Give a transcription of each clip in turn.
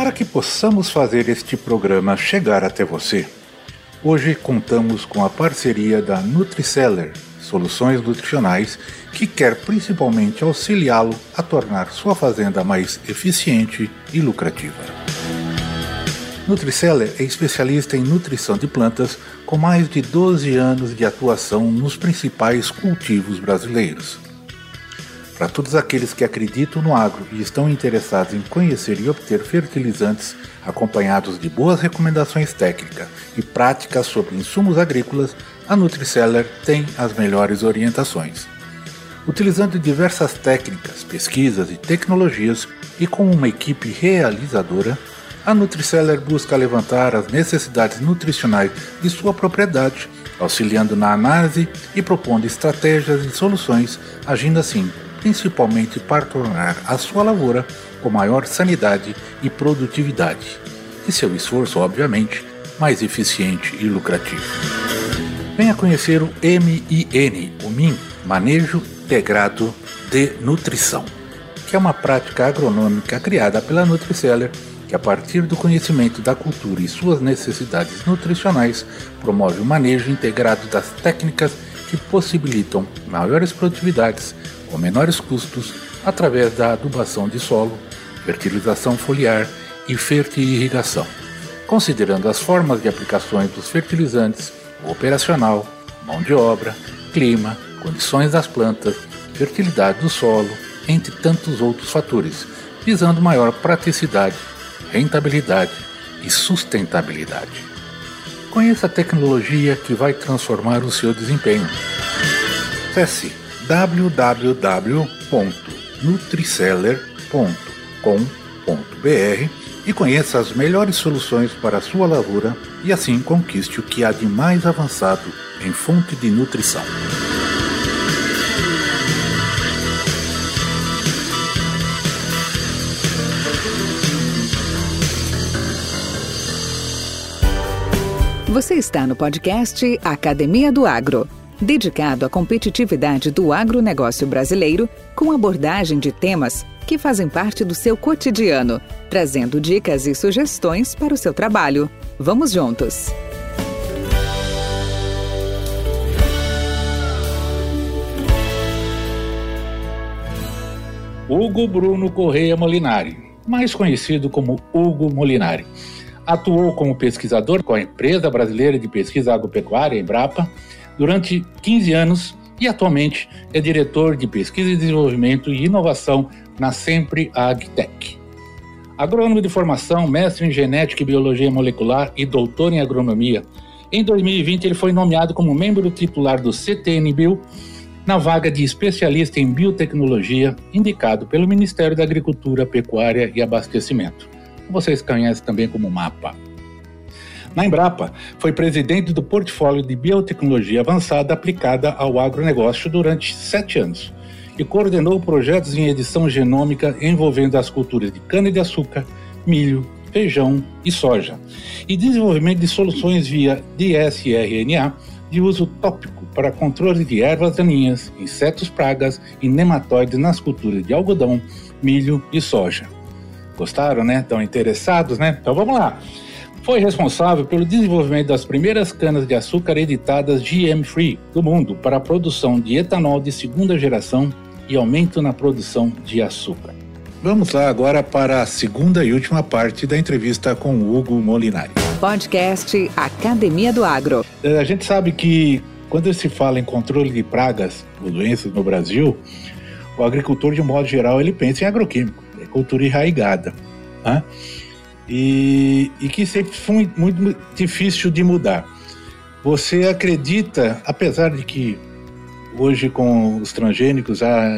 Para que possamos fazer este programa chegar até você, hoje contamos com a parceria da Nutriceller, soluções nutricionais, que quer principalmente auxiliá-lo a tornar sua fazenda mais eficiente e lucrativa. Nutriceller é especialista em nutrição de plantas com mais de 12 anos de atuação nos principais cultivos brasileiros para todos aqueles que acreditam no agro e estão interessados em conhecer e obter fertilizantes acompanhados de boas recomendações técnicas e práticas sobre insumos agrícolas, a Nutriceller tem as melhores orientações. Utilizando diversas técnicas, pesquisas e tecnologias e com uma equipe realizadora, a Nutriceller busca levantar as necessidades nutricionais de sua propriedade, auxiliando na análise e propondo estratégias e soluções, agindo assim principalmente para tornar a sua lavoura com maior sanidade e produtividade, e seu esforço, obviamente, mais eficiente e lucrativo. Venha conhecer o MIN, o MIN, Manejo Integrado de Nutrição, que é uma prática agronômica criada pela Nutriceller que, a partir do conhecimento da cultura e suas necessidades nutricionais, promove o manejo integrado das técnicas que possibilitam maiores produtividades com menores custos através da adubação de solo, fertilização foliar e fertirrigação, considerando as formas de aplicações dos fertilizantes, operacional, mão de obra, clima, condições das plantas, fertilidade do solo, entre tantos outros fatores, visando maior praticidade, rentabilidade e sustentabilidade. Conheça a tecnologia que vai transformar o seu desempenho. Acesse www.nutriceller.com.br e conheça as melhores soluções para a sua lavoura e assim conquiste o que há de mais avançado em fonte de nutrição. Você está no podcast Academia do Agro dedicado à competitividade do agronegócio brasileiro, com abordagem de temas que fazem parte do seu cotidiano, trazendo dicas e sugestões para o seu trabalho. Vamos juntos! Hugo Bruno Correia Molinari, mais conhecido como Hugo Molinari. Atuou como pesquisador com a Empresa Brasileira de Pesquisa Agropecuária, Embrapa, durante 15 anos e atualmente é diretor de pesquisa e desenvolvimento e inovação na Sempre AgTech. Agrônomo de formação, mestre em genética e biologia molecular e doutor em agronomia, em 2020 ele foi nomeado como membro titular do CTN-Bio na vaga de especialista em biotecnologia indicado pelo Ministério da Agricultura, Pecuária e Abastecimento. Vocês conhecem também como MAPA. Na Embrapa, foi presidente do portfólio de biotecnologia avançada aplicada ao agronegócio durante sete anos e coordenou projetos em edição genômica envolvendo as culturas de cana-de-açúcar, milho, feijão e soja, e desenvolvimento de soluções via DSRNA de uso tópico para controle de ervas daninhas, insetos pragas e nematóides nas culturas de algodão, milho e soja. Gostaram, né? Estão interessados, né? Então vamos lá. Foi responsável pelo desenvolvimento das primeiras canas de açúcar editadas GM-free do mundo para a produção de etanol de segunda geração e aumento na produção de açúcar. Vamos lá agora para a segunda e última parte da entrevista com Hugo Molinari. Podcast Academia do Agro. É, a gente sabe que quando se fala em controle de pragas ou doenças no Brasil, o agricultor, de um modo geral, ele pensa em agroquímico, é cultura enraigada. Né? E, e que sempre foi muito difícil de mudar. Você acredita, apesar de que hoje com os transgênicos já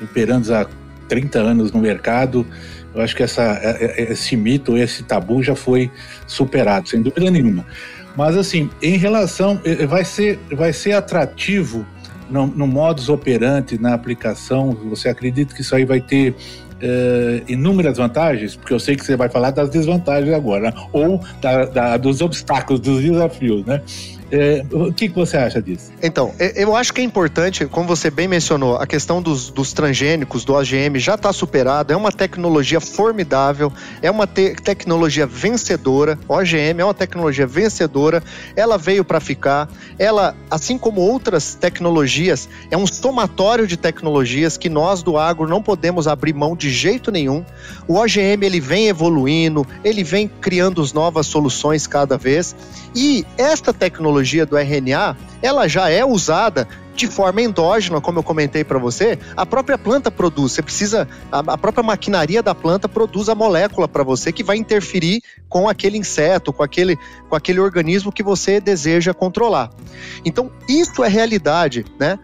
operando há 30 anos no mercado, eu acho que essa, é, é, esse mito, esse tabu já foi superado, sem dúvida nenhuma. Mas assim, em relação, vai ser, vai ser atrativo no, no modus operandi, na aplicação, você acredita que isso aí vai ter uh, inúmeras vantagens, porque eu sei que você vai falar das desvantagens agora, ou da, da, dos obstáculos, dos desafios, né? É, o que, que você acha disso? Então, eu acho que é importante, como você bem mencionou, a questão dos, dos transgênicos, do OGM, já está superado. É uma tecnologia formidável, é uma te tecnologia vencedora. O OGM é uma tecnologia vencedora, ela veio para ficar. Ela, assim como outras tecnologias, é um somatório de tecnologias que nós do agro não podemos abrir mão de jeito nenhum. O OGM ele vem evoluindo, ele vem criando novas soluções cada vez. E esta tecnologia do RNA, ela já é usada de forma endógena, como eu comentei para você, a própria planta produz. Você precisa, a, a própria maquinaria da planta produz a molécula para você que vai interferir com aquele inseto, com aquele, com aquele organismo que você deseja controlar. Então, isso é realidade, né?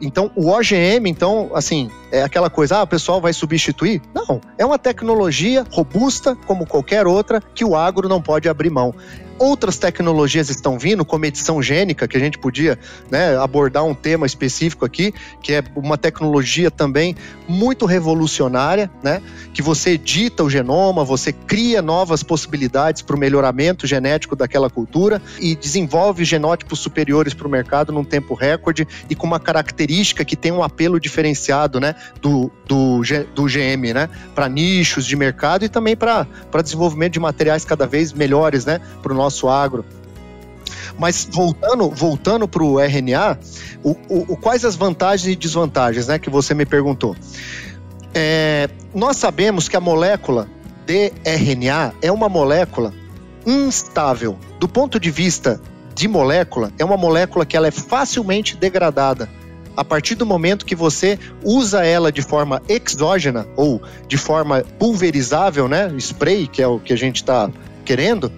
Então, o OGM, então, assim, é aquela coisa, ah, o pessoal vai substituir? Não, é uma tecnologia robusta, como qualquer outra, que o agro não pode abrir mão. Outras tecnologias estão vindo, como edição gênica, que a gente podia né, abordar um tema específico aqui, que é uma tecnologia também muito revolucionária, né, que você edita o genoma, você cria novas possibilidades para o melhoramento genético daquela cultura e desenvolve genótipos superiores para o mercado num tempo recorde e com uma característica que tem um apelo diferenciado né, do, do, do GM né, para nichos de mercado e também para desenvolvimento de materiais cada vez melhores né, para o nosso agro. Mas voltando, voltando para o RNA, o, quais as vantagens e desvantagens, né, que você me perguntou? É, nós sabemos que a molécula de RNA é uma molécula instável. Do ponto de vista de molécula, é uma molécula que ela é facilmente degradada. A partir do momento que você usa ela de forma exógena ou de forma pulverizável, né, spray, que é o que a gente está querendo,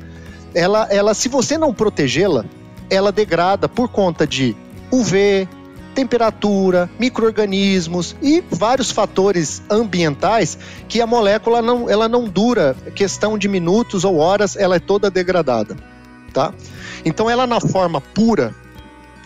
ela, ela, se você não protegê-la, ela degrada por conta de UV, temperatura, microorganismos e vários fatores ambientais que a molécula não, ela não dura questão de minutos ou horas, ela é toda degradada, tá? Então ela na forma pura,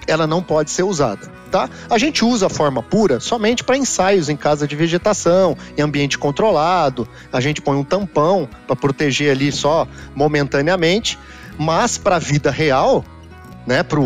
ela não pode ser usada. Tá? A gente usa a forma pura somente para ensaios em casa de vegetação, em ambiente controlado. A gente põe um tampão para proteger ali só momentaneamente, mas para a vida real, né, para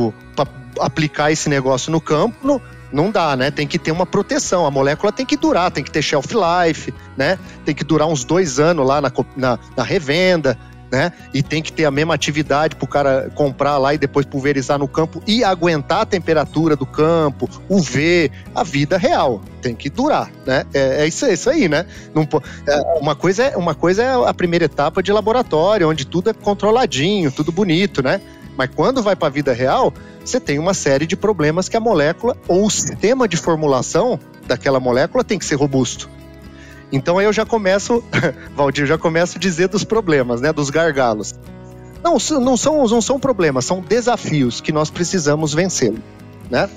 aplicar esse negócio no campo, no, não dá, né? Tem que ter uma proteção. A molécula tem que durar, tem que ter shelf life, né? Tem que durar uns dois anos lá na, na, na revenda né? E tem que ter a mesma atividade para o cara comprar lá e depois pulverizar no campo e aguentar a temperatura do campo, o V, a vida real. Tem que durar, né? É, é isso, é isso aí, né? Não, é, uma, coisa é, uma coisa é a primeira etapa de laboratório, onde tudo é controladinho, tudo bonito, né? Mas quando vai para a vida real, você tem uma série de problemas que a molécula ou o sistema de formulação daquela molécula tem que ser robusto. Então aí eu já começo, Valdir, já começo a dizer dos problemas, né, dos gargalos. Não, não são, não são problemas, são desafios que nós precisamos vencer, né?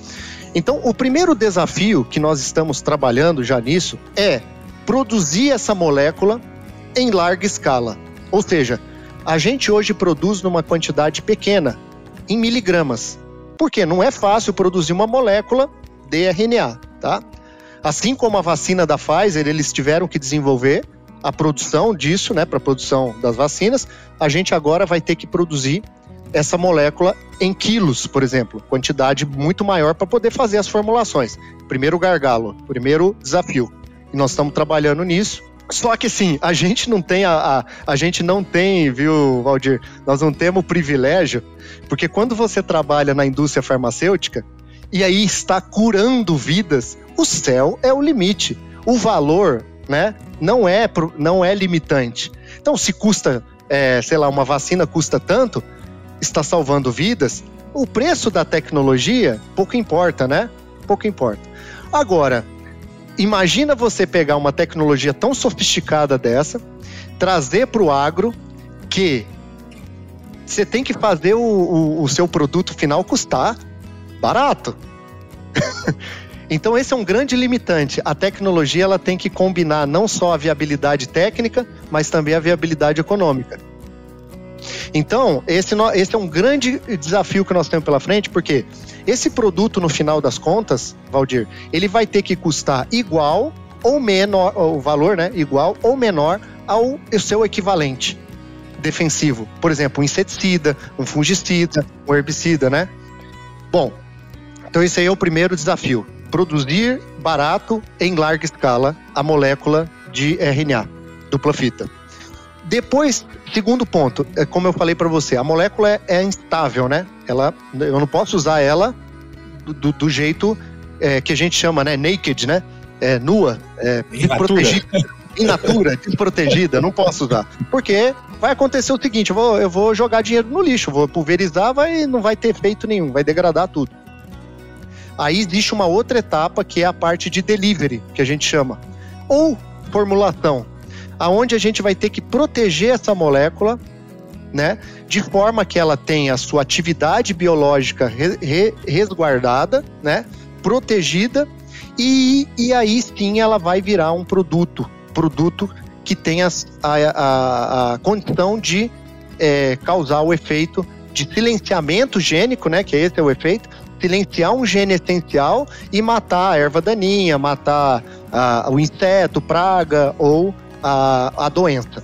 Então, o primeiro desafio que nós estamos trabalhando já nisso é produzir essa molécula em larga escala. Ou seja, a gente hoje produz numa quantidade pequena, em miligramas. Porque não é fácil produzir uma molécula de RNA, tá? Assim como a vacina da Pfizer, eles tiveram que desenvolver a produção disso, né, para a produção das vacinas, a gente agora vai ter que produzir essa molécula em quilos, por exemplo, quantidade muito maior para poder fazer as formulações. Primeiro gargalo, primeiro desafio. E nós estamos trabalhando nisso. Só que sim, a gente não tem a, a, a gente não tem, viu, Valdir? Nós não temos o privilégio, porque quando você trabalha na indústria farmacêutica, e aí está curando vidas, o céu é o limite. O valor, né, não é, não é limitante. Então, se custa, é, sei lá, uma vacina custa tanto, está salvando vidas, o preço da tecnologia pouco importa, né? Pouco importa. Agora, imagina você pegar uma tecnologia tão sofisticada dessa, trazer para o agro que você tem que fazer o, o, o seu produto final custar barato. então esse é um grande limitante. A tecnologia ela tem que combinar não só a viabilidade técnica, mas também a viabilidade econômica. Então, esse, esse é um grande desafio que nós temos pela frente, porque esse produto, no final das contas, Valdir, ele vai ter que custar igual ou menor, o valor, né? Igual ou menor ao seu equivalente defensivo. Por exemplo, um inseticida, um fungicida, um herbicida, né? Bom, então esse aí é o primeiro desafio. Produzir barato em larga escala a molécula de RNA, dupla fita. Depois, segundo ponto, é como eu falei para você, a molécula é, é, instável, né? Ela, eu não posso usar ela do, do jeito é, que a gente chama, né? Naked, né? É, nua, é, desprotegida. In natura, desprotegida, não posso usar. Porque vai acontecer o seguinte: eu vou, eu vou jogar dinheiro no lixo, vou pulverizar, vai, não vai ter efeito nenhum, vai degradar tudo. Aí existe uma outra etapa que é a parte de delivery, que a gente chama. Ou formulação aonde a gente vai ter que proteger essa molécula, né, de forma que ela tenha a sua atividade biológica re, re, resguardada, né, protegida, e, e aí sim ela vai virar um produto, produto que tenha a, a, a condição de é, causar o efeito de silenciamento gênico, né, que esse é o efeito, silenciar um gene essencial e matar a erva daninha, matar a, o inseto, praga ou a, a doença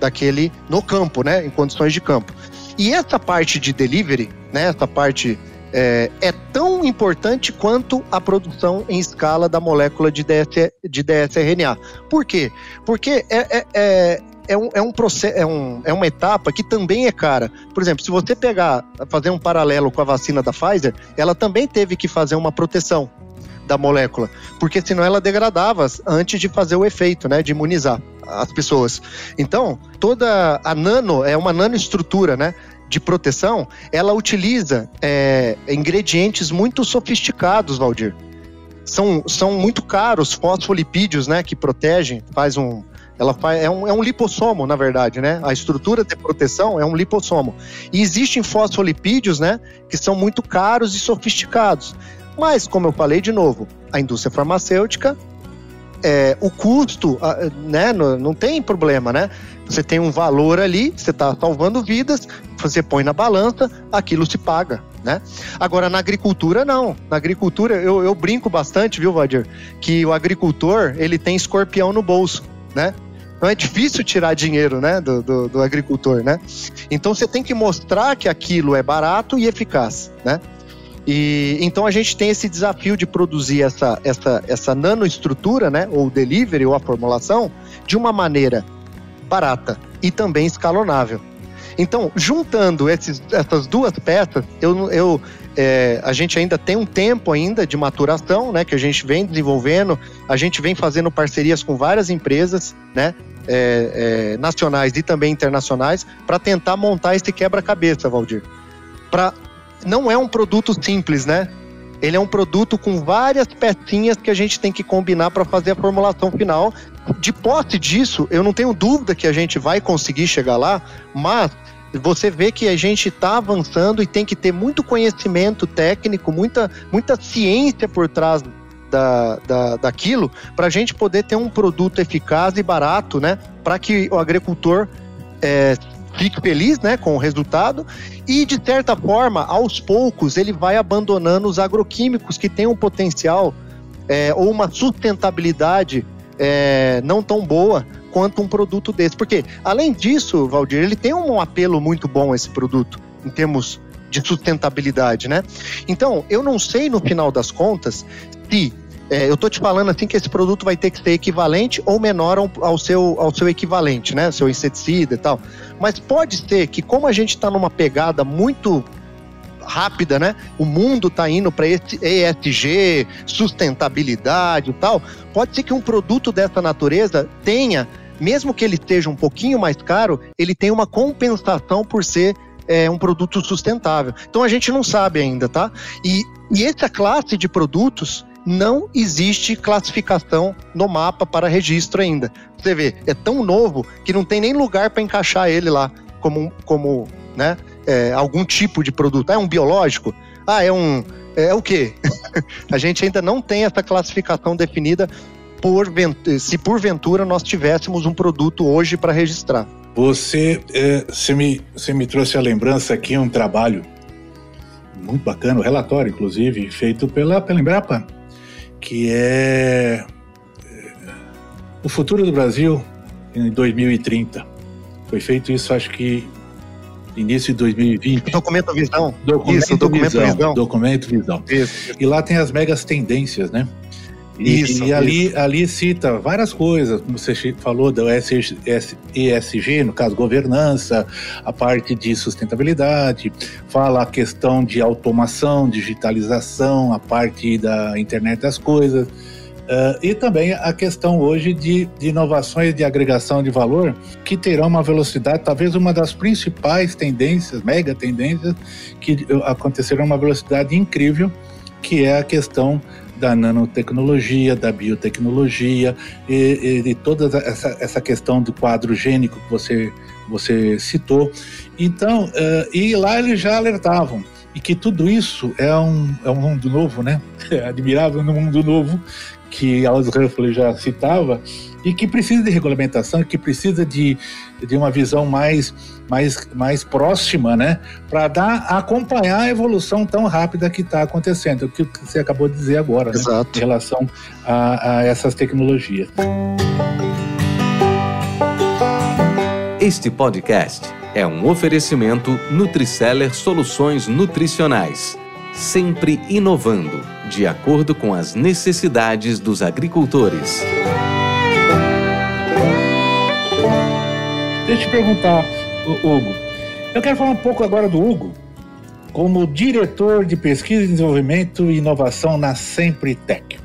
daquele no campo, né, em condições de campo. E essa parte de delivery, né, essa parte é, é, tão importante quanto a produção em escala da molécula de, DS, de dsRNA. Por quê? Porque é, é, é, um, é, um processo, é, um, é uma etapa que também é cara. Por exemplo, se você pegar, fazer um paralelo com a vacina da Pfizer, ela também teve que fazer uma proteção da molécula, porque senão ela degradava antes de fazer o efeito, né, de imunizar as pessoas. Então, toda a nano é uma nanoestrutura, né? De proteção, ela utiliza é, ingredientes muito sofisticados, Valdir. São, são muito caros fosfolipídios, né? Que protegem, faz um, ela faz, é, um, é um lipossomo, na verdade, né? A estrutura de proteção é um lipossomo. E existem fosfolipídios, né? Que são muito caros e sofisticados. Mas, como eu falei de novo, a indústria farmacêutica é, o custo, né, não, tem problema, né? Você tem um valor ali, você está salvando vidas, você põe na balança, aquilo se paga, né? Agora, na agricultura, não. Na agricultura, eu, eu brinco bastante, viu, Vadir? Que o agricultor, ele tem escorpião no bolso, né? Então é difícil tirar dinheiro, né, do, do, do agricultor, né? Então você tem que mostrar que aquilo é barato e eficaz, né? E então a gente tem esse desafio de produzir essa, essa, essa nanoestrutura, né, ou delivery ou a formulação, de uma maneira barata e também escalonável. Então, juntando esses, essas duas peças, eu, eu, é, a gente ainda tem um tempo ainda de maturação, né, que a gente vem desenvolvendo, a gente vem fazendo parcerias com várias empresas, né, é, é, nacionais e também internacionais, para tentar montar esse quebra-cabeça, Valdir, para não é um produto simples, né? Ele é um produto com várias pecinhas que a gente tem que combinar para fazer a formulação final. De posse disso, eu não tenho dúvida que a gente vai conseguir chegar lá, mas você vê que a gente está avançando e tem que ter muito conhecimento técnico, muita, muita ciência por trás da, da, daquilo, para a gente poder ter um produto eficaz e barato, né? Para que o agricultor é, fique feliz né, com o resultado e, de certa forma, aos poucos, ele vai abandonando os agroquímicos que têm um potencial é, ou uma sustentabilidade é, não tão boa quanto um produto desse. Porque, além disso, Valdir, ele tem um apelo muito bom esse produto, em termos de sustentabilidade, né? Então, eu não sei no final das contas se é, eu tô te falando assim que esse produto vai ter que ser equivalente ou menor ao, ao, seu, ao seu equivalente, né? Seu inseticida e tal. Mas pode ser que, como a gente está numa pegada muito rápida, né? O mundo está indo para ESG, sustentabilidade e tal. Pode ser que um produto dessa natureza tenha, mesmo que ele esteja um pouquinho mais caro, ele tenha uma compensação por ser é, um produto sustentável. Então a gente não sabe ainda, tá? E, e essa classe de produtos não existe classificação no mapa para registro ainda. Você vê, é tão novo que não tem nem lugar para encaixar ele lá como, como né, é, algum tipo de produto. Ah, é um biológico? Ah, é um. É, é o quê? a gente ainda não tem essa classificação definida por, se porventura nós tivéssemos um produto hoje para registrar. Você, é, você, me, você me trouxe a lembrança aqui um trabalho muito bacana, um relatório, inclusive, feito pela, pela Embrapa, que é, é o futuro do Brasil em 2030. Foi feito isso, acho que início de 2020. Documento Visão. Documento Isso, Documento Visão. Visão. Documento Visão. Isso. E lá tem as megas tendências, né? E, isso, e ali, isso. ali cita várias coisas, como você falou do ESG, no caso governança, a parte de sustentabilidade, fala a questão de automação, digitalização, a parte da internet das coisas. Uh, e também a questão hoje de, de, inovações de agregação de valor que terão uma velocidade, talvez uma das principais tendências, mega tendências, que acontecerão uma velocidade incrível, que é a questão da nanotecnologia, da biotecnologia e, e de toda essa, essa questão do quadro gênico que você, você citou. Então, uh, e lá eles já alertavam e que tudo isso é um, é um mundo novo, né? É admirável no mundo novo que Aldous Huxley já citava e que precisa de regulamentação, que precisa de, de uma visão mais, mais, mais próxima, né, para dar acompanhar a evolução tão rápida que está acontecendo, o que você acabou de dizer agora, né, em relação a, a essas tecnologias. Este podcast é um oferecimento Nutriceller Soluções Nutricionais, sempre inovando, de acordo com as necessidades dos agricultores. Deixa eu te perguntar, Hugo. Eu quero falar um pouco agora do Hugo, como diretor de pesquisa, desenvolvimento e inovação na Sempre Tech.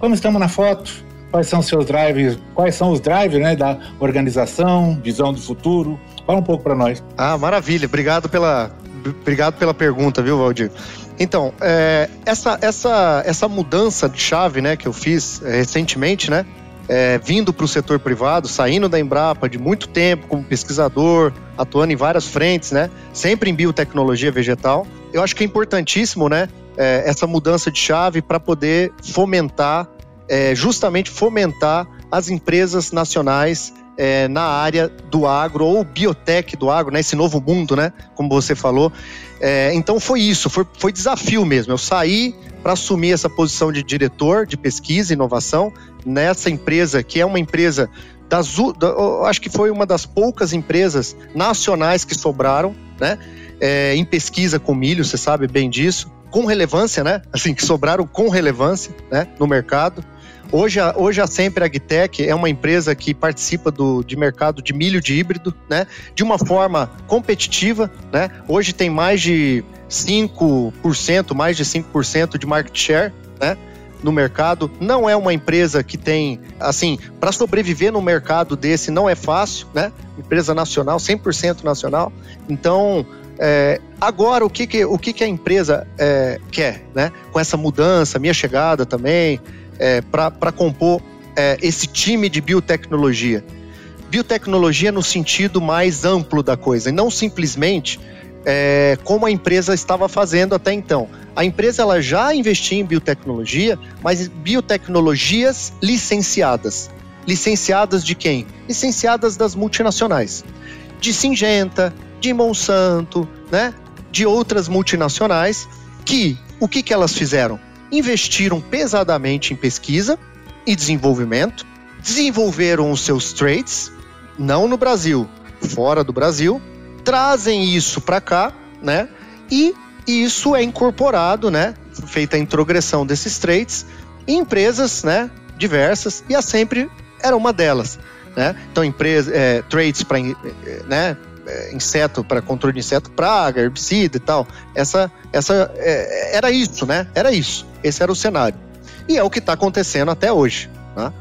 Como estamos na foto, quais são seus drives, quais são os drives né, da organização, visão do futuro? Fala um pouco para nós. Ah, maravilha. Obrigado pela, obrigado pela pergunta, viu, Valdir? Então, é, essa, essa, essa mudança de chave né, que eu fiz é, recentemente, né? É, vindo para o setor privado, saindo da Embrapa de muito tempo como pesquisador, atuando em várias frentes, né? Sempre em biotecnologia vegetal. Eu acho que é importantíssimo, né? É, essa mudança de chave para poder fomentar, é, justamente fomentar as empresas nacionais é, na área do agro ou biotech do agro, né? Esse novo mundo, né? Como você falou. É, então foi isso, foi, foi desafio mesmo. Eu saí para assumir essa posição de diretor de pesquisa e inovação nessa empresa, que é uma empresa das, acho que foi uma das poucas empresas nacionais que sobraram, né? É, em pesquisa com milho, você sabe bem disso, com relevância, né? Assim, que sobraram com relevância, né? No mercado. Hoje, hoje a Sempre Agtech é uma empresa que participa do, de mercado de milho de híbrido, né? De uma forma competitiva, né? Hoje tem mais de 5%, mais de 5% de market share, né? No mercado. Não é uma empresa que tem, assim, para sobreviver no mercado desse não é fácil, né? Empresa nacional, 100% nacional. Então, é, agora, o que, que, o que, que a empresa é, quer, né? Com essa mudança, minha chegada também, é, para compor é, esse time de biotecnologia. Biotecnologia no sentido mais amplo da coisa, e não simplesmente é, como a empresa estava fazendo até então. A empresa ela já investia em biotecnologia, mas biotecnologias licenciadas. Licenciadas de quem? Licenciadas das multinacionais. De Singenta, de Monsanto, né? de outras multinacionais que o que, que elas fizeram? Investiram pesadamente em pesquisa e desenvolvimento, desenvolveram os seus traits, não no Brasil, fora do Brasil, trazem isso para cá, né? E isso é incorporado, né? Feita a introgressão desses traits em empresas, né? Diversas e a sempre era uma delas, né? Então empresa, é, traits para, né? É, inseto para controle de inseto, praga, herbicida e tal. Essa, essa é, era isso, né? Era isso. Esse era o cenário. E é o que está acontecendo até hoje. Tá?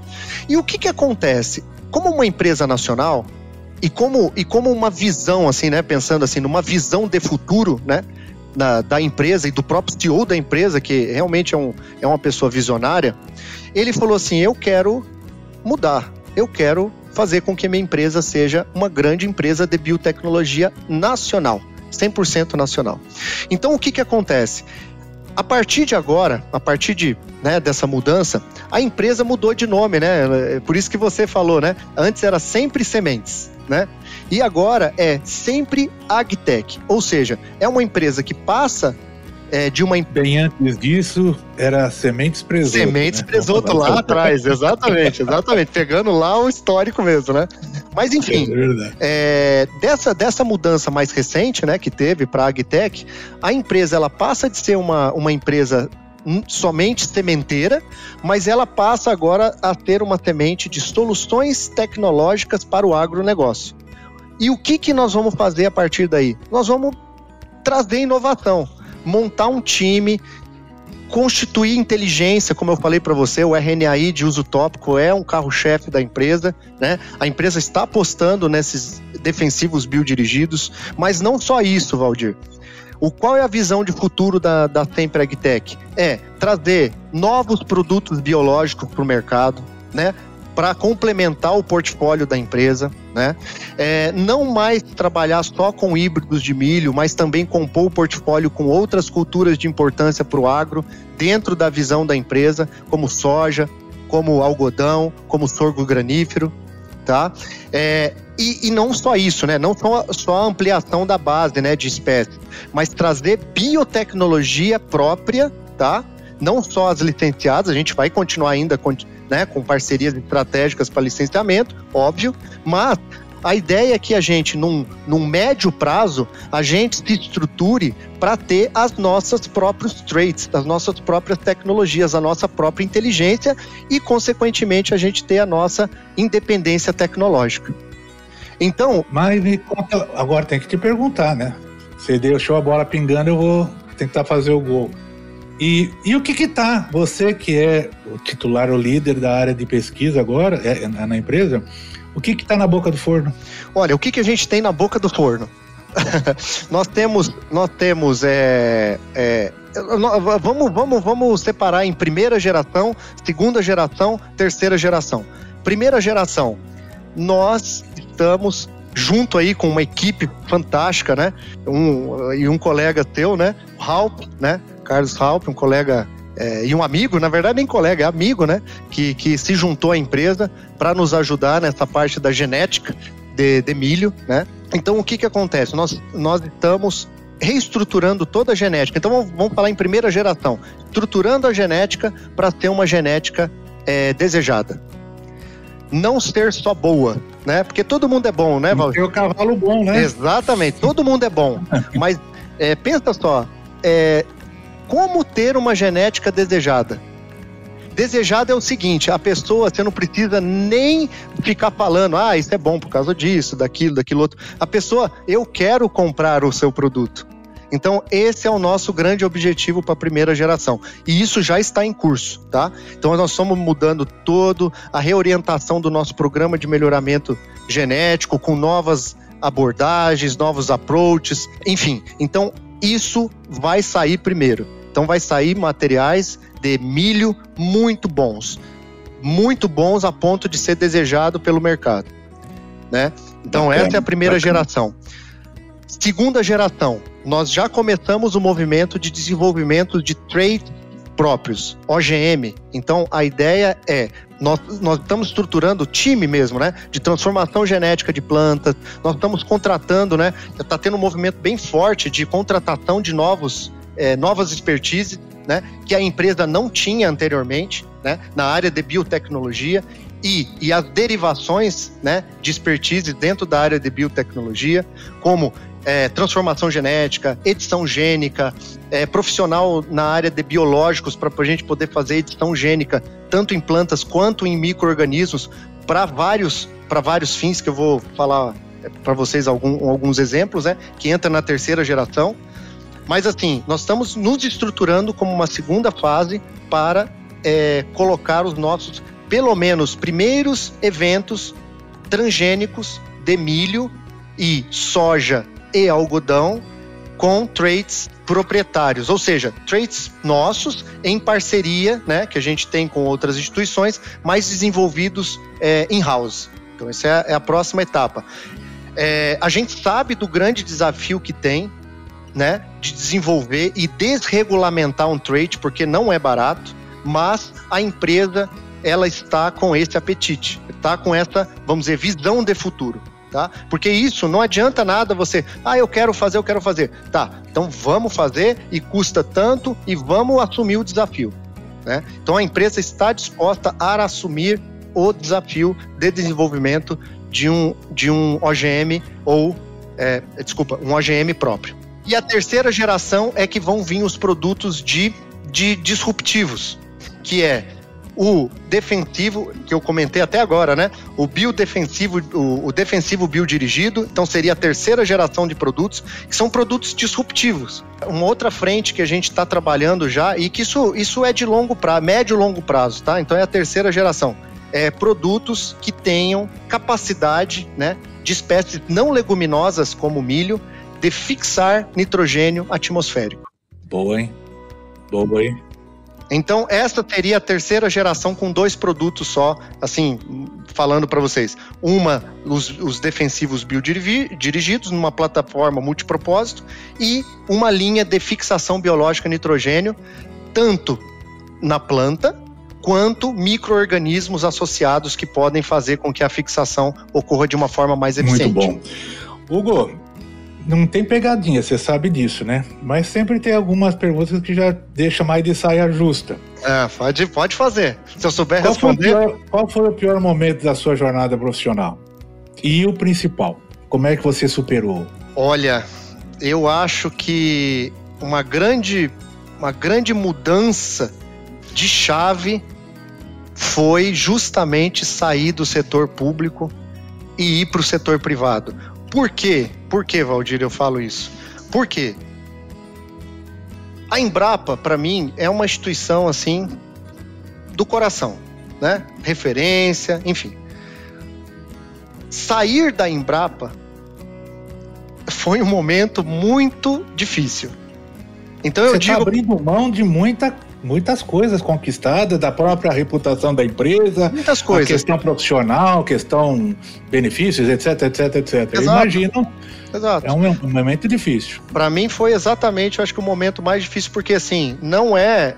E o que, que acontece? Como uma empresa nacional, e como, e como uma visão, assim, né? Pensando assim, numa visão de futuro, né? Da, da, empresa e do próprio CEO da empresa, que realmente é, um, é uma pessoa visionária, ele falou assim: Eu quero mudar, eu quero fazer com que minha empresa seja uma grande empresa de biotecnologia nacional, 100% nacional. Então, o que, que acontece? A partir de agora, a partir de, né, dessa mudança, a empresa mudou de nome, né? É por isso que você falou, né? Antes era sempre sementes né? E agora é sempre Agtech, ou seja, é uma empresa que passa é, de uma Bem antes disso, era Sementes Presoto. Sementes né? Presoto lá atrás, exatamente, exatamente. Pegando lá o histórico mesmo, né? Mas enfim, é é, dessa, dessa mudança mais recente, né, que teve para a Agtech, a empresa ela passa de ser uma, uma empresa somente sementeira, mas ela passa agora a ter uma semente de soluções tecnológicas para o agronegócio. E o que, que nós vamos fazer a partir daí? Nós vamos trazer inovação, montar um time, constituir inteligência, como eu falei para você, o RNAi de uso tópico é um carro-chefe da empresa, né? A empresa está apostando nesses defensivos biodirigidos, mas não só isso, Valdir. O qual é a visão de futuro da, da Sempre AgTech? É trazer novos produtos biológicos para o mercado, né? Para complementar o portfólio da empresa, né? É, não mais trabalhar só com híbridos de milho, mas também compor o portfólio com outras culturas de importância para o agro, dentro da visão da empresa, como soja, como algodão, como sorgo granífero, tá? É, e, e, não só isso, né? Não só, só a ampliação da base, né, de espécies, mas trazer biotecnologia própria, tá? Não só as licenciadas, a gente vai continuar ainda né, com parcerias estratégicas para licenciamento, óbvio, mas a ideia é que a gente, num, num médio prazo, a gente se estruture para ter as nossas próprios traits, as nossas próprias tecnologias, a nossa própria inteligência e, consequentemente, a gente ter a nossa independência tecnológica. Então. Mas agora tem que te perguntar, né? Você deixou a bola pingando, eu vou tentar fazer o gol. E, e o que que tá? Você que é o titular, o líder da área de pesquisa agora, é, é na empresa, o que está na boca do forno? Olha, o que, que a gente tem na boca do forno? nós temos, nós temos é, é, vamos, vamos, vamos separar em primeira geração, segunda geração, terceira geração. Primeira geração, nós estamos junto aí com uma equipe fantástica, né? Um, e um colega teu, né? Halp, né? Carlos Halp, um colega é, e um amigo, na verdade nem colega, é amigo, né? Que, que se juntou à empresa para nos ajudar nessa parte da genética de, de milho, né? Então o que que acontece? Nós, nós estamos reestruturando toda a genética. Então vamos, vamos falar em primeira geração, estruturando a genética para ter uma genética é, desejada. Não ser só boa, né? Porque todo mundo é bom, né, Valdir? Tem o cavalo bom, né? Exatamente, todo mundo é bom. Mas é, pensa só, é, como ter uma genética desejada? Desejada é o seguinte: a pessoa, você não precisa nem ficar falando, ah, isso é bom por causa disso, daquilo, daquilo outro. A pessoa, eu quero comprar o seu produto. Então, esse é o nosso grande objetivo para a primeira geração. E isso já está em curso, tá? Então, nós estamos mudando todo a reorientação do nosso programa de melhoramento genético com novas abordagens, novos approaches, enfim. Então, isso vai sair primeiro. Então vai sair materiais de milho muito bons. Muito bons a ponto de ser desejado pelo mercado. Né? Então bacana, essa é a primeira bacana. geração. Segunda geração, nós já começamos o movimento de desenvolvimento de traits próprios, OGM. Então a ideia é nós, nós estamos estruturando o time mesmo, né? De transformação genética de plantas. Nós estamos contratando, né? Está tendo um movimento bem forte de contratação de novos é, novas expertises, né, que a empresa não tinha anteriormente, né, na área de biotecnologia e, e as derivações, né, de expertise dentro da área de biotecnologia, como é, transformação genética, edição gênica, é, profissional na área de biológicos para a gente poder fazer edição gênica tanto em plantas quanto em micro-organismos para vários, vários fins que eu vou falar é, para vocês algum, alguns exemplos, né, que entra na terceira geração. Mas assim, nós estamos nos estruturando como uma segunda fase para é, colocar os nossos, pelo menos, primeiros eventos transgênicos de milho e soja e algodão com traits proprietários, ou seja, traits nossos em parceria, né, que a gente tem com outras instituições, mais desenvolvidos é, in-house. Então, essa é a, é a próxima etapa. É, a gente sabe do grande desafio que tem né, de desenvolver e desregulamentar um trade, porque não é barato, mas a empresa ela está com esse apetite, está com essa, vamos dizer, visão de futuro. Tá? Porque isso não adianta nada você, ah, eu quero fazer, eu quero fazer. Tá, então vamos fazer e custa tanto e vamos assumir o desafio. Né? Então a empresa está disposta a assumir o desafio de desenvolvimento de um, de um OGM ou, é, desculpa, um OGM próprio. E a terceira geração é que vão vir os produtos de, de disruptivos, que é o defensivo, que eu comentei até agora, né? O biodefensivo, o, o defensivo biodirigido, então seria a terceira geração de produtos, que são produtos disruptivos. Uma outra frente que a gente está trabalhando já, e que isso, isso é de longo prazo, médio e longo prazo, tá? Então é a terceira geração. É, produtos que tenham capacidade né, de espécies não leguminosas, como milho, de fixar nitrogênio atmosférico. Boa, hein? Boa, hein? Então, essa teria a terceira geração com dois produtos só, assim, falando para vocês. Uma, os, os defensivos biodirigidos, numa plataforma multipropósito, e uma linha de fixação biológica nitrogênio, tanto na planta, quanto micro-organismos associados que podem fazer com que a fixação ocorra de uma forma mais eficiente. Muito bom. Hugo, não tem pegadinha, você sabe disso, né? Mas sempre tem algumas perguntas que já deixa mais de saia justa. É, pode, pode fazer. Se eu souber qual responder. Foi pior, qual foi o pior momento da sua jornada profissional? E o principal? Como é que você superou? Olha, eu acho que uma grande, uma grande mudança de chave foi justamente sair do setor público e ir para o setor privado. Por quê? Por que, Valdir, eu falo isso? Por quê? A Embrapa, para mim, é uma instituição assim do coração, né? Referência, enfim. Sair da Embrapa foi um momento muito difícil. Então eu Você tá digo. Tá abrindo mão de muita muitas coisas conquistadas, da própria reputação da empresa, muitas coisas. questão profissional, questão benefícios, etc, etc, etc. Exato. Imagino. Exato. É um, um momento difícil. Para mim foi exatamente, eu acho que o momento mais difícil, porque assim, não é,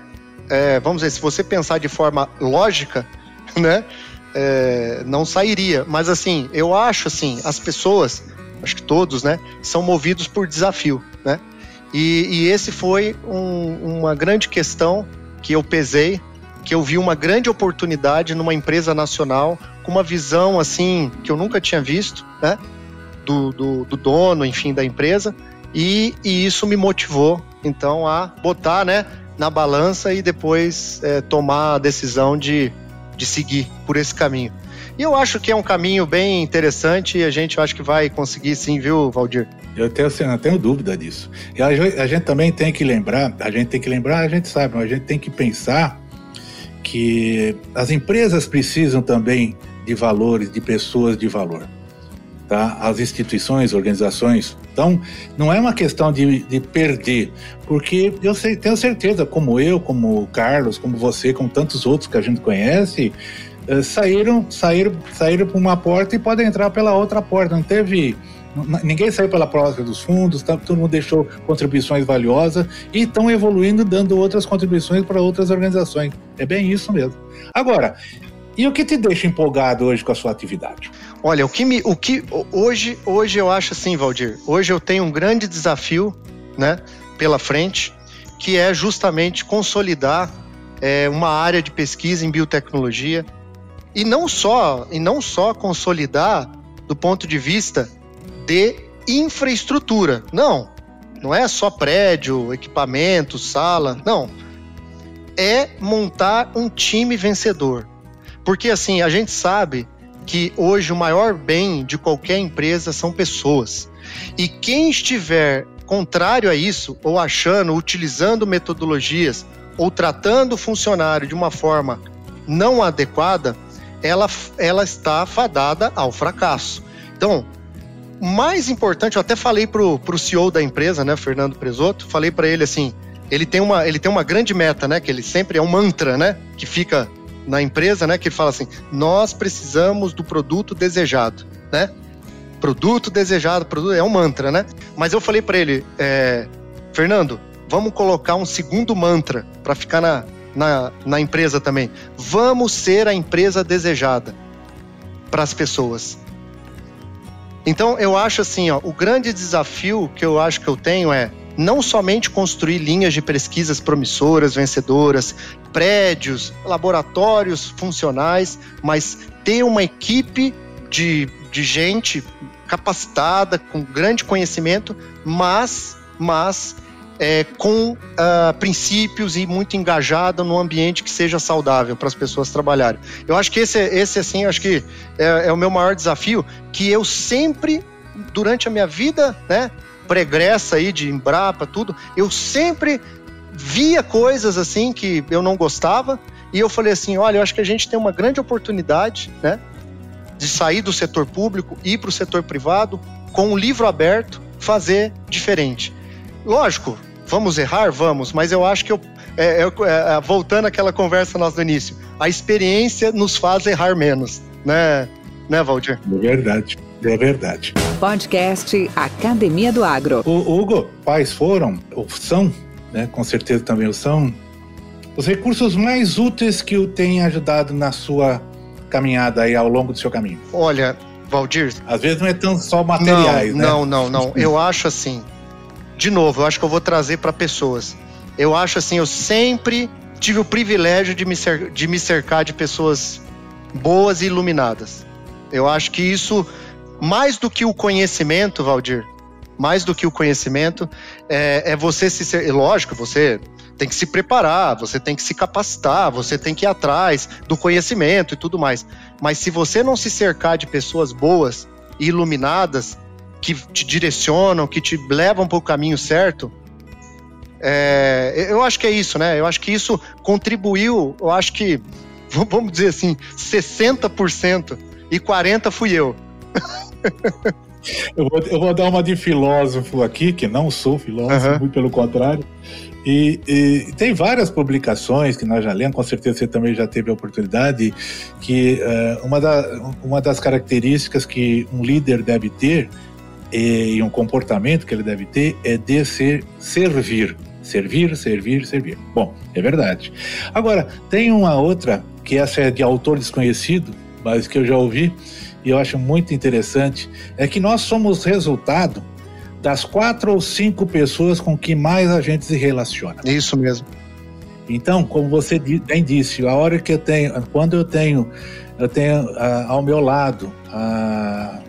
é vamos dizer, se você pensar de forma lógica, né, é, não sairia. Mas assim, eu acho assim, as pessoas, acho que todos, né, são movidos por desafio? E, e esse foi um, uma grande questão que eu pesei, que eu vi uma grande oportunidade numa empresa nacional com uma visão assim que eu nunca tinha visto, né? Do, do, do dono, enfim, da empresa. E, e, isso me motivou, então, a botar, né, na balança e depois é, tomar a decisão de, de seguir por esse caminho. E eu acho que é um caminho bem interessante e a gente acho que vai conseguir sim, viu, Valdir? Eu tenho, assim, não tenho dúvida disso. E a, gente também tem que lembrar, a gente tem que lembrar, a gente sabe, mas a gente tem que pensar que as empresas precisam também de valores, de pessoas de valor. Tá? As instituições, organizações. Então, não é uma questão de, de perder, porque eu sei, tenho certeza, como eu, como o Carlos, como você, como tantos outros que a gente conhece, saíram, saíram, saíram por uma porta e podem entrar pela outra porta. Não teve Ninguém saiu pela próxima dos fundos, tá, todo mundo deixou contribuições valiosas e estão evoluindo, dando outras contribuições para outras organizações. É bem isso mesmo. Agora, e o que te deixa empolgado hoje com a sua atividade? Olha, o que me, o que hoje, hoje eu acho assim, Valdir. Hoje eu tenho um grande desafio, né, pela frente, que é justamente consolidar é, uma área de pesquisa em biotecnologia e não só e não só consolidar do ponto de vista de infraestrutura. Não, não é só prédio, equipamento, sala, não. É montar um time vencedor. Porque assim, a gente sabe que hoje o maior bem de qualquer empresa são pessoas. E quem estiver contrário a isso, ou achando, utilizando metodologias, ou tratando o funcionário de uma forma não adequada, ela, ela está fadada ao fracasso. Então, mais importante, eu até falei pro, pro CEO da empresa, né, Fernando Presoto, falei para ele assim, ele tem, uma, ele tem uma grande meta, né, que ele sempre é um mantra, né, que fica na empresa, né, que ele fala assim, nós precisamos do produto desejado, né, produto desejado, produto, é um mantra, né, mas eu falei para ele, é, Fernando, vamos colocar um segundo mantra para ficar na, na, na empresa também, vamos ser a empresa desejada para as pessoas. Então eu acho assim, ó, o grande desafio que eu acho que eu tenho é não somente construir linhas de pesquisas promissoras, vencedoras, prédios, laboratórios funcionais, mas ter uma equipe de, de gente capacitada, com grande conhecimento, mas, mas é, com uh, princípios e muito engajada num ambiente que seja saudável para as pessoas trabalharem. Eu acho que esse, esse assim, acho que é, é, o meu maior desafio, que eu sempre, durante a minha vida, né, pregressa aí de Embrapa, tudo, eu sempre via coisas assim que eu não gostava e eu falei assim, olha, eu acho que a gente tem uma grande oportunidade, né, de sair do setor público e ir para o setor privado com um livro aberto, fazer diferente. Lógico, vamos errar, vamos, mas eu acho que eu é, é, é, voltando àquela conversa nossa do início, a experiência nos faz errar menos, né, né, Valdir? É verdade. É verdade. Podcast Academia do Agro. O, Hugo, quais foram, ou são, né, com certeza também o são, os recursos mais úteis que o têm ajudado na sua caminhada aí ao longo do seu caminho? Olha, Valdir. Às vezes não é tão só materiais, não, né? Não, não, não. Eu acho assim. De novo, eu acho que eu vou trazer para pessoas. Eu acho assim, eu sempre tive o privilégio de me, cer de me cercar de pessoas boas e iluminadas. Eu acho que isso mais do que o conhecimento, Valdir, mais do que o conhecimento, é, é você se. Lógico, você tem que se preparar, você tem que se capacitar, você tem que ir atrás do conhecimento e tudo mais. Mas se você não se cercar de pessoas boas e iluminadas, que te direcionam, que te levam para o caminho certo, é, eu acho que é isso, né? Eu acho que isso contribuiu, eu acho que, vamos dizer assim, 60% e 40% fui eu. eu, vou, eu vou dar uma de filósofo aqui, que não sou filósofo, uhum. muito pelo contrário. E, e, tem várias publicações que nós já lemos, com certeza você também já teve a oportunidade, que uh, uma, da, uma das características que um líder deve ter e, e um comportamento que ele deve ter é de ser, servir. Servir, servir, servir. Bom, é verdade. Agora, tem uma outra, que essa é de autor desconhecido, mas que eu já ouvi, e eu acho muito interessante, é que nós somos resultado das quatro ou cinco pessoas com que mais a gente se relaciona. Isso mesmo. Então, como você bem disse, a hora que eu tenho, quando eu tenho, eu tenho uh, ao meu lado uh,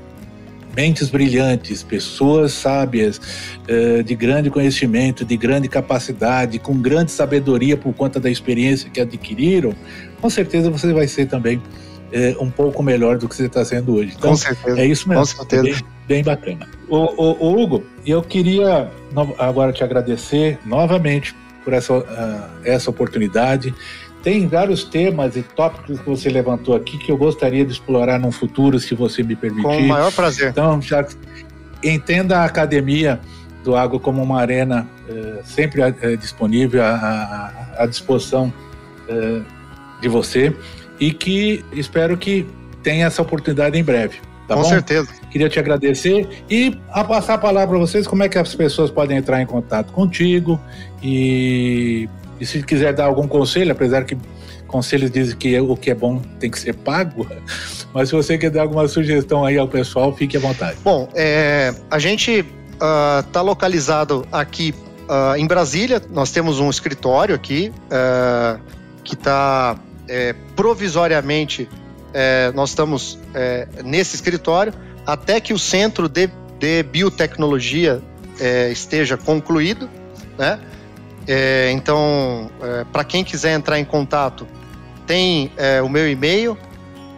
mentes brilhantes, pessoas sábias, uh, de grande conhecimento, de grande capacidade, com grande sabedoria por conta da experiência que adquiriram, com certeza você vai ser também é, um pouco melhor do que você está sendo hoje. Então, Com certeza. É isso mesmo. Com certeza. bem, bem, bacana. O, o, Hugo, eu queria agora te agradecer novamente por essa, uh, essa oportunidade. Tem vários temas e tópicos que você levantou aqui que eu gostaria de explorar no futuro, se você me permitir. Com o maior prazer. Então, já entenda a academia do Água como uma arena uh, sempre uh, disponível à, disposição uh, de você e que espero que tenha essa oportunidade em breve. Tá Com bom? certeza. Queria te agradecer e a passar a palavra para vocês, como é que as pessoas podem entrar em contato contigo e, e se quiser dar algum conselho, apesar que conselhos dizem que o que é bom tem que ser pago, mas se você quer dar alguma sugestão aí ao pessoal, fique à vontade. Bom, é, a gente está uh, localizado aqui uh, em Brasília, nós temos um escritório aqui uh, que está é, provisoriamente é, nós estamos é, nesse escritório até que o centro de, de biotecnologia é, esteja concluído, né? É, então, é, para quem quiser entrar em contato, tem o meu e-mail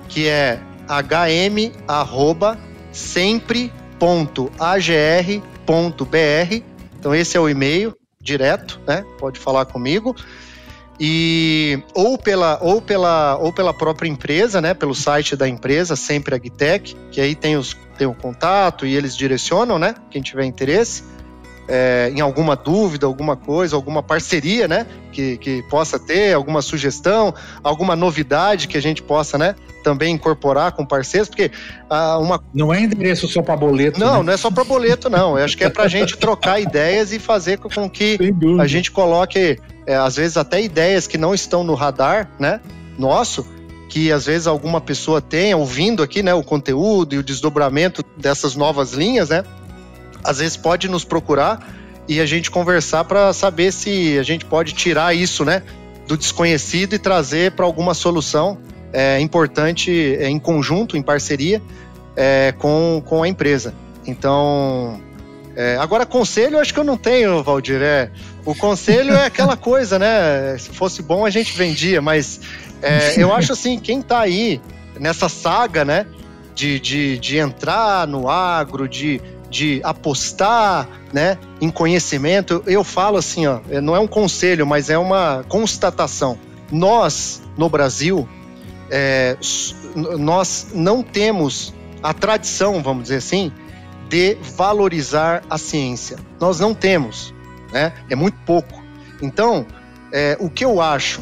que é hm@sempre.agr.br. Então esse é o e-mail direto, né? Pode falar comigo e ou pela ou pela ou pela própria empresa, né, pelo site da empresa, sempre Agtech, que aí tem os tem o contato e eles direcionam, né, quem tiver interesse. É, em alguma dúvida, alguma coisa, alguma parceria, né, que, que possa ter, alguma sugestão, alguma novidade que a gente possa, né, também incorporar com parceiros, porque ah, uma... Não é endereço só para boleto, Não, né? não é só para boleto, não. Eu acho que é para a gente trocar ideias e fazer com que a gente coloque é, às vezes até ideias que não estão no radar, né, nosso, que às vezes alguma pessoa tenha ouvindo aqui, né, o conteúdo e o desdobramento dessas novas linhas, né? Às vezes pode nos procurar e a gente conversar para saber se a gente pode tirar isso, né, do desconhecido e trazer para alguma solução é, importante é, em conjunto, em parceria é, com, com a empresa. Então, é, agora, conselho, acho que eu não tenho, Valdir. É, o conselho é aquela coisa, né? Se fosse bom, a gente vendia, mas é, eu acho assim, quem está aí nessa saga, né? De, de, de entrar no agro, de, de apostar né, em conhecimento, eu falo assim, ó, é, não é um conselho, mas é uma constatação. Nós, no Brasil, é, nós não temos a tradição, vamos dizer assim, de valorizar a ciência. Nós não temos, né? É muito pouco. Então, é, o que eu acho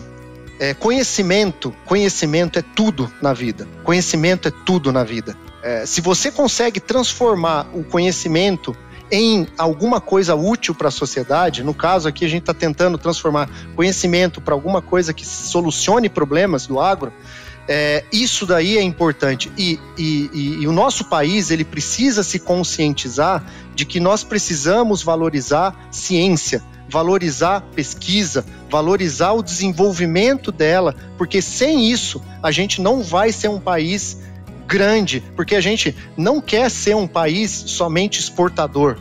é, conhecimento, conhecimento é tudo na vida. Conhecimento é tudo na vida. É, se você consegue transformar o conhecimento em alguma coisa útil para a sociedade, no caso aqui a gente está tentando transformar conhecimento para alguma coisa que solucione problemas do agro, é, isso daí é importante. E, e, e, e, o nosso país ele precisa se conscientizar de que nós precisamos valorizar ciência, valorizar pesquisa, valorizar o desenvolvimento dela, porque sem isso a gente não vai ser um país grande, porque a gente não quer ser um país somente exportador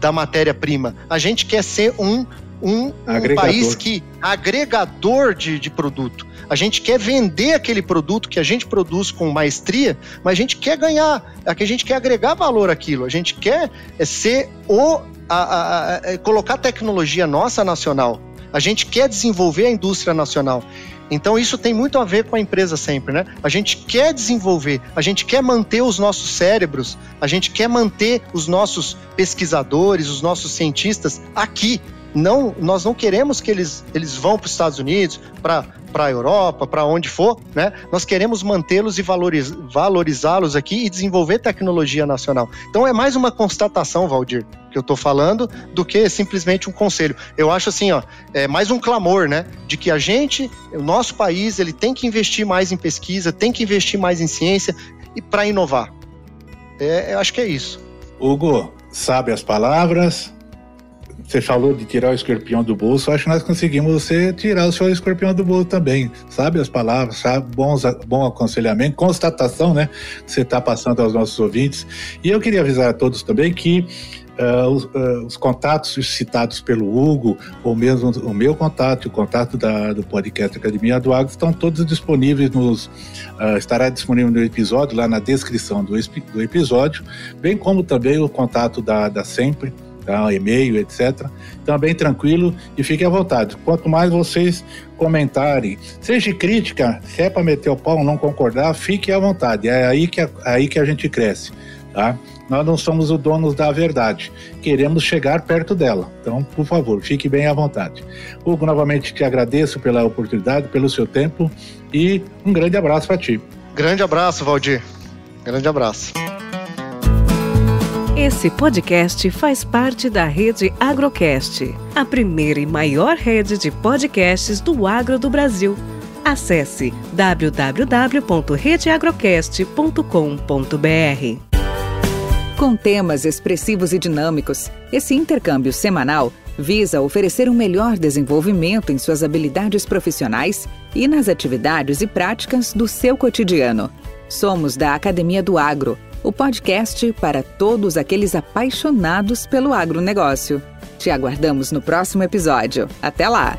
da matéria-prima, a gente quer ser um um, um país que agregador de, de produto. A gente quer vender aquele produto que a gente produz com maestria, mas a gente quer ganhar, a gente quer agregar valor àquilo, a gente quer é, ser o a, a, a, é, colocar tecnologia nossa nacional. A gente quer desenvolver a indústria nacional. Então isso tem muito a ver com a empresa sempre, né? A gente quer desenvolver, a gente quer manter os nossos cérebros, a gente quer manter os nossos pesquisadores, os nossos cientistas aqui não, nós não queremos que eles, eles vão para os Estados Unidos, para a Europa, para onde for, né? Nós queremos mantê-los e valoriz, valorizá-los aqui e desenvolver tecnologia nacional. Então é mais uma constatação, Valdir, que eu estou falando, do que simplesmente um conselho. Eu acho assim, ó, é mais um clamor, né? De que a gente, o nosso país, ele tem que investir mais em pesquisa, tem que investir mais em ciência e para inovar. É, eu acho que é isso. Hugo, sabe as palavras, você falou de tirar o escorpião do bolso, acho que nós conseguimos você tirar o seu escorpião do bolso também. Sabe as palavras, sabe? Bons, bom aconselhamento, constatação, né? Que você está passando aos nossos ouvintes. E eu queria avisar a todos também que Uh, os, uh, os, contatos citados pelo Hugo, ou mesmo o meu contato e o contato da, do podcast Academia do Agro, estão todos disponíveis nos. Uh, estará disponível no episódio, lá na descrição do, do episódio, bem como também o contato da, da Sempre, tá? e-mail, etc. Então, é bem tranquilo e fique à vontade. Quanto mais vocês comentarem, seja crítica, se é para meter o pau, não concordar, fique à vontade. É aí que a, aí que a gente cresce, tá? Nós não somos os donos da verdade, queremos chegar perto dela. Então, por favor, fique bem à vontade. Hugo, novamente te agradeço pela oportunidade, pelo seu tempo e um grande abraço para ti. Grande abraço, Valdir. Grande abraço. Esse podcast faz parte da rede Agrocast, a primeira e maior rede de podcasts do agro do Brasil. Acesse www.redeagrocast.com.br. Com temas expressivos e dinâmicos, esse intercâmbio semanal visa oferecer um melhor desenvolvimento em suas habilidades profissionais e nas atividades e práticas do seu cotidiano. Somos da Academia do Agro o podcast para todos aqueles apaixonados pelo agronegócio. Te aguardamos no próximo episódio. Até lá!